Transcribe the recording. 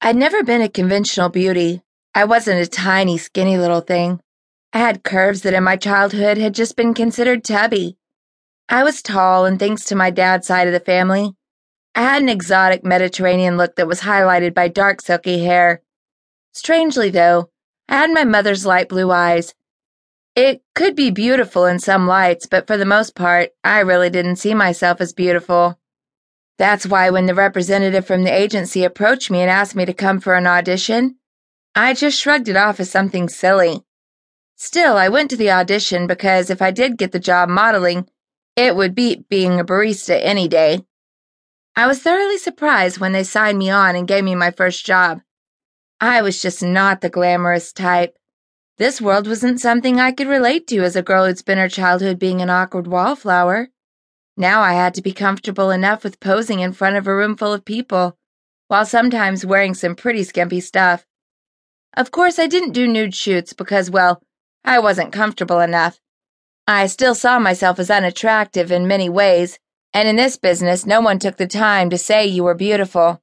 I'd never been a conventional beauty. I wasn't a tiny, skinny little thing. I had curves that in my childhood had just been considered tubby. I was tall, and thanks to my dad's side of the family, I had an exotic Mediterranean look that was highlighted by dark, silky hair. Strangely, though, I had my mother's light blue eyes. It could be beautiful in some lights, but for the most part, I really didn't see myself as beautiful. That's why when the representative from the agency approached me and asked me to come for an audition, I just shrugged it off as something silly. Still, I went to the audition because if I did get the job modeling, it would beat being a barista any day. I was thoroughly surprised when they signed me on and gave me my first job. I was just not the glamorous type. This world wasn't something I could relate to as a girl who'd spent her childhood being an awkward wallflower. Now I had to be comfortable enough with posing in front of a room full of people, while sometimes wearing some pretty skimpy stuff. Of course, I didn't do nude shoots because, well, I wasn't comfortable enough. I still saw myself as unattractive in many ways, and in this business, no one took the time to say you were beautiful.